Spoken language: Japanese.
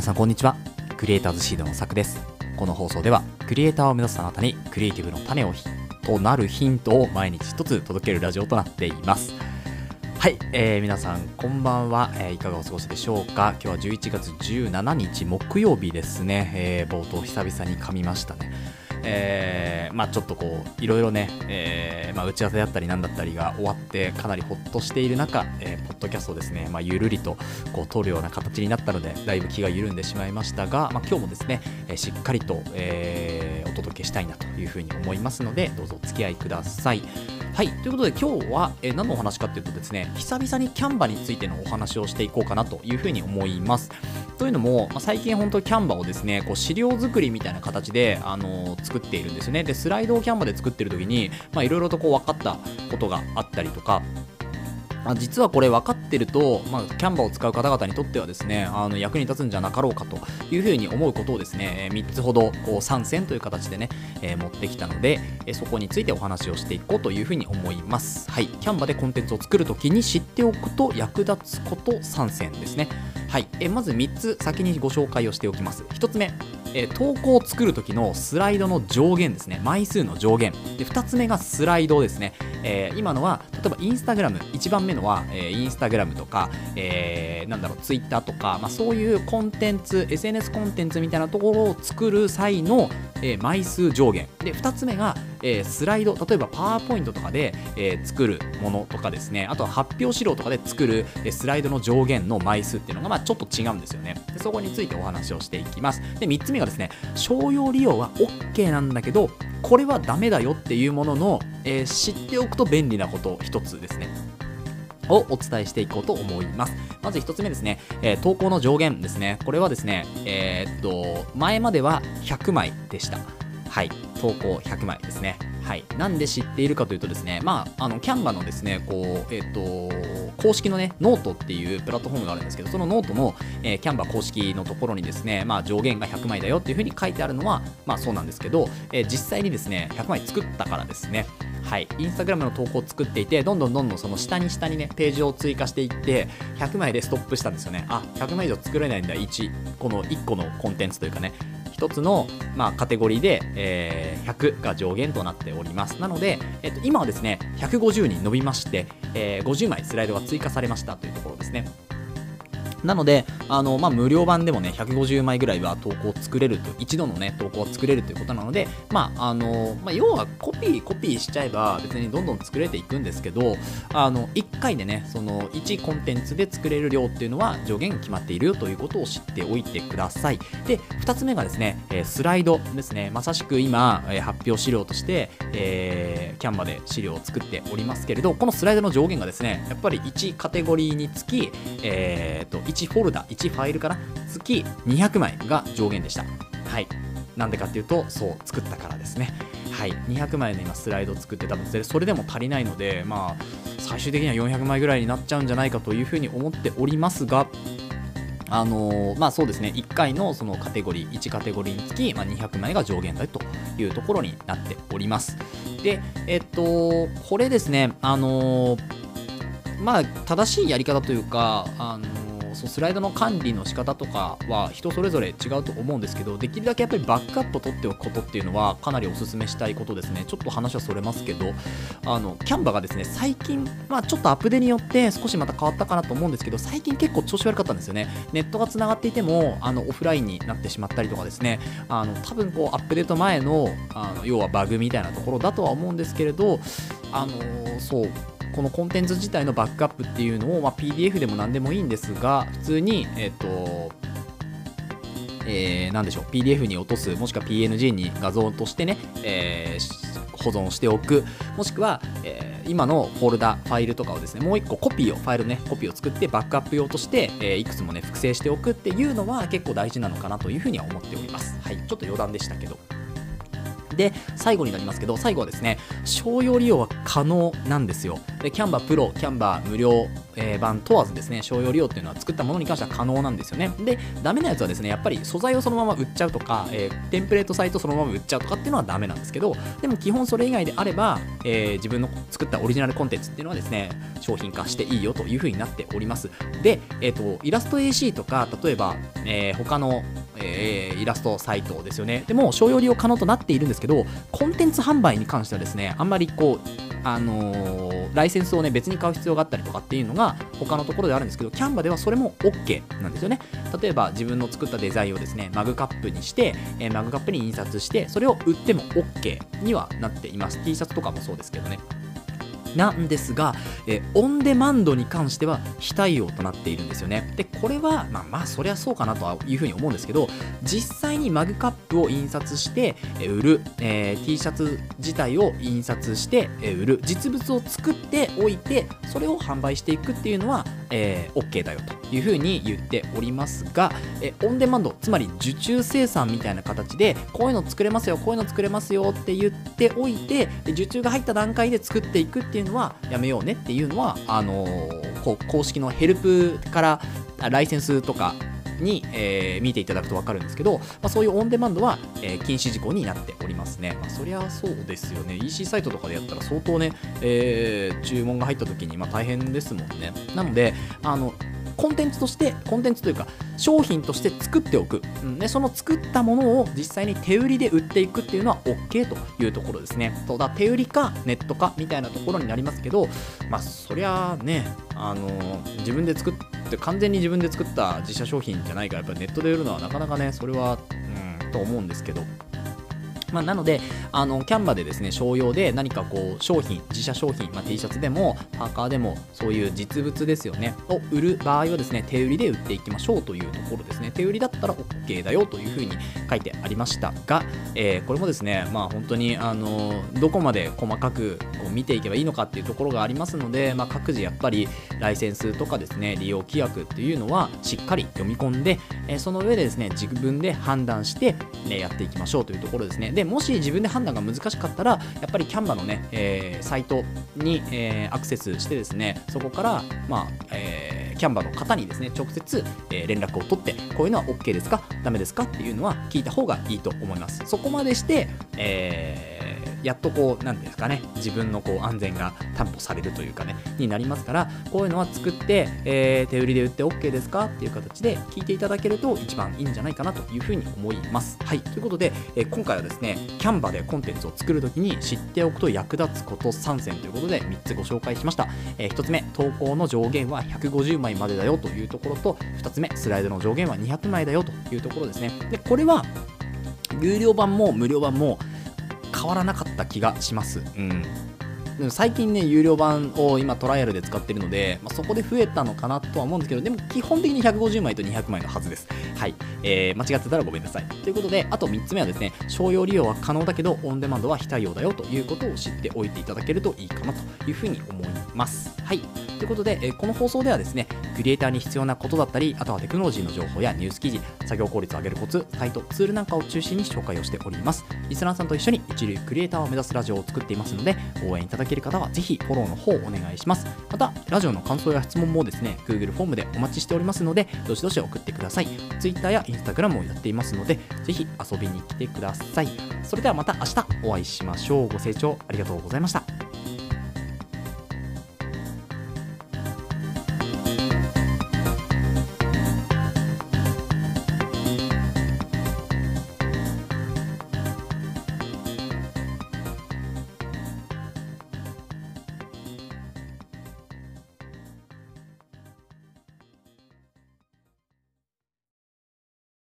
皆さんこんにちは。クリエイターズシードのさくです。この放送ではクリエイターを目指すあなたにクリエイティブの種をとなるヒントを毎日一つ届けるラジオとなっています。はい、えー、皆さんこんばんは、えー、いかがお過ごしでしょうか？今日は11月17日木曜日ですね、えー、冒頭久々に噛みましたね。えー、まあ、ちょっとこういろいろね、えー、まあ、打ち合わせだったりなんだったりが終わってかなりほっとしている中、えー、ポッドキャストをですね、まあ、ゆるりとこう撮るような形になったのでだいぶ気が緩んでしまいましたが、まあ、今日もですね、えしっかりと、えお届けしたいなというふうに思いますのでどうぞお付き合いください。はい、ということで今日は、え何のお話かというとですね久々にキャンバについてのお話をしていこうかなというふうに思います。というのも、まあ、最近本当キャンバをですねこう資料作りみたいな形で、あのー、作っているんですね。でスライドをキャンバで作ってる時にいろいろとこう分かったことがあったりとかまあ、実はこれ分かってると、まあ、キャンバを使う方々にとってはですねあの役に立つんじゃなかろうかというふうに思うことをですね3つほどこう参戦という形でね、えー、持ってきたので、えそこについてお話をしていこうというふうに思います。はい。キャンバでコンテンツを作るときに知っておくと役立つこと参戦ですね。はい、えまず3つ先にご紹介をしておきます。1つ目。え投稿を作る時のスライドの上限ですね。枚数の上限。で2つ目がスライドですね、えー、今のは例えばインスタグラム。1番目のは、えー、インスタグラムとか、えー、なんだろうツイッターとか、まあ、そういうコンテンツ SNS コンテンツみたいなところを作る際の、え、枚数上限。で2つ目が、え、スライド。例えばパワーポイントとかで、え、作るものとかですね。あとは発表資料とかで作る、え、スライドの上限の枚数っていうのが、ま、ちょっと違うんですよねでそこについてお話をしていきますで3つ目がですね商用利用は OK なんだけどこれはダメだよっていうものの、えー、知っておくと便利なこと1つですねをお伝えしていこうと思います。まず1つ目ですね、えー、投稿の上限ですね。これはですね、えー、っと、前までは100枚でした。はい、投稿100枚ですね。はい、なんで知っているかというとですね、まあ、あの Canvaのですね、こう、えっ、ー、と、公式のね、ノートっていうプラットフォームがあるんですけど、そのノートの、えー、 Canva公式のところにですね、まあ、上限が100枚だよっていうふうに書いてあるのは、まあ、そうなんですけど、えー、実際にですね、100枚作ったからですね、はい、インスタグラムの投稿を作っていて、どんどんどんどんその下に下にね、ページを追加していって、100枚でストップしたんですよね。あ、100枚以上作れないんだ、1、この1個のコンテンツというかね、一つの、まあ、カテゴリーで、えー、100が上限となっております。なので、えっと、今はですね、150に伸びまして、えー、50枚スライドが追加されましたというところですね。なので、あのまあ、無料版でもね、150枚ぐらいは投稿作れると、一度のね、投稿を作れるということなので、まあ、あの、まあ、要はコピー、コピーしちゃえば別にどんどん作れていくんですけど、あの、1回でね、その1コンテンツで作れる量っていうのは上限決まっているよということを知っておいてください。で、2つ目がですね、スライドですね。まさしく今、発表資料として、えー、キャンバで資料を作っておりますけれど、このスライドの上限がですね、やっぱり1カテゴリーにつき、えー、と、1フォルダ、1ファイルから月200枚が上限でした。はい。なんでかっていうと、そう、作ったからですね。はい。200枚の今スライドを作ってたので、それでも足りないので、まあ、最終的には400枚ぐらいになっちゃうんじゃないかというふうに思っておりますが、あのー、まあそうですね、1回のそのカテゴリー、1カテゴリーにつき、まあ、200枚が上限だというところになっております。で、えっと、これですね、あのー、まあ正しいやり方というか、あのそうスライドの管理の仕方とかは人それぞれ違うと思うんですけどできるだけやっぱりバックアップを取っておくことっていうのはかなりお勧めしたいことですね。ちょっと話はそれますけどあのキャンバがですね最近、まあ、ちょっとアップデによって少しまた変わったかなと思うんですけど最近結構調子悪かったんですよね。ネットがつながっていてもあのオフラインになってしまったりとかですね。あの多分こうアップデート前のあの要はバグみたいなところだとは思うんですけれどあのそうこのコンテンツ自体のバックアップっていうのを、まあ、PDF でも何でもいいんですが普通に、えっ、ー、とえー、でしょう PDF に落とすもしくは PNG に画像としてね、えー、保存しておくもしくは、えー、今のフォルダファイルとかをですねもう一個コピーをファイルねコピーを作ってバックアップ用として、え、いくつもね複製しておくっていうのは結構大事なのかなというふうには思っております。はいちょっと余談でしたけど。で、最後になりますけど、最後はですね、商用利用は可能なんですよ。で、キャンバープロ、キャンバー無料、えー、版問わずですね、商用利用っていうのは作ったものに関しては可能なんですよね。で、ダメなやつはですね、やっぱり素材をそのまま売っちゃうとか、えー、テンプレートサイトそのまま売っちゃうとかっていうのはダメなんですけど、でも基本それ以外であれば、えー、自分の作ったオリジナルコンテンツっていうのはですね、商品化していいよというふうになっております。で、えっ、と、イラスト AC とか、例えば、え他のえー、イラストサイトですよね。でも、商用利用可能となっているんですけど、コンテンツ販売に関してはですね、あんまりこう、あのー、ライセンスをね、別に買う必要があったりとかっていうのが、他のところであるんですけど、キャンバではそれも OK なんですよね。例えば、自分の作ったデザインをですね、マグカップにして、えー、マグカップに印刷して、それを売っても OK にはなっています。T シャツとかもそうですけどね。なんですが、えオンデマンドに関しては非対応となっているんですよね。で、これは、まあまあ、そりゃそうかなとはいうふうに思うんですけど、実際にマグカップを印刷して、え売る、えー、T シャツ自体を印刷して、え売る、実物を作っておいて、それを販売していくっていうのは、えー、OK だよというふうに言っておりますが、えオンデマンド、つまり受注生産みたいな形で、こういうの作れますよ、こういうの作れますよって言っておいて、受注が入った段階で作っていくっていういうのはやめようねっていうのは、あのー、こう公式のヘルプからライセンスとかに、えー、見ていただくと分かるんですけど、まあ、そういうオンデマンドは、えー、禁止事項になっておりますね。まあ、そりゃそうですよね。EC サイトとかでやったら相当ね、えー、注文が入った時にまあ大変ですもんね。なので、あの、コンテンツとして、コンテンツというか、商品として作っておく、うん、でその作ったものを実際に手売りで売っていくっていうのは OK というところですね。そうだ手売りかネットかみたいなところになりますけど、まあ、そりゃね、あの自分で作って、完全に自分で作った自社商品じゃないから、やっぱネットで売るのはなかなかね、それは、うん、と思うんですけど。まあ、なので、あの、キャンバでですね、商用で何かこう、商品、自社商品、まあ、T シャツでも、パーカーでも、そういう実物ですよね、を売る場合はですね、手売りで売っていきましょうというところですね。手売りだったら OK だよというふうに書いてありましたが、えー、これもですね、まあ本当に、あの、どこまで細かくこう見ていけばいいのかっていうところがありますので、まあ、各自やっぱりライセンスとかですね、利用規約っていうのはしっかり読み込んで、えー、その上でですね、自分で判断して、ね、やっていきましょうというところですね。で、でもし自分で判断が難しかったら、やっぱりキャンバのね、えー、サイトに、えー、アクセスしてですね、そこから、まあ、えー、キャンバの方にですね、直接、え、連絡を取って、こういうのは OK ですか？ダメですか？っていうのは聞いた方がいいと思います。そこまでして、えーやっとこう、なんですかね、自分のこう安全が担保されるというかね、になりますから、こういうのは作って、えー、手売りで売って OK ですかっていう形で聞いていただけると一番いいんじゃないかなというふうに思います。はい、ということで、えー、今回はですね、キャンバでコンテンツを作るときに知っておくと役立つこと3選ということで3つご紹介しました。えー、1つ目、投稿の上限は150枚までだよというところと、2つ目、スライドの上限は200枚だよというところですね。で、これは有料版も無料版も変わらなかった気がします。うん最近ね、有料版を今トライアルで使ってるので、まあ、そこで増えたのかなとは思うんですけど、でも基本的に150枚と200枚のはずです。はい。えー、間違ってたらごめんなさい。ということで、あと3つ目はですね、商用利用は可能だけど、オンデマンドは非対応だよということを知っておいていただけるといいかなというふうに思います。ますはい。ということで、え、この放送ではですね、クリエイターに必要なことだったり、あとはテクノロジーの情報やニュース記事、作業効率を上げるコツ、サイト、ツールなんかを中心に紹介をしております。リスナーさんと一緒に一流クリエイターを目指すラジオを作っていますので、応援いただける方はぜひフォローの方をお願いします。また、ラジオの感想や質問もですね、Google フォームでお待ちしておりますので、どしどし送ってください。Twitter や Instagram もやっていますので、ぜひ遊びに来てください。それではまた明日お会いしましょう。ご清聴ありがとうございました。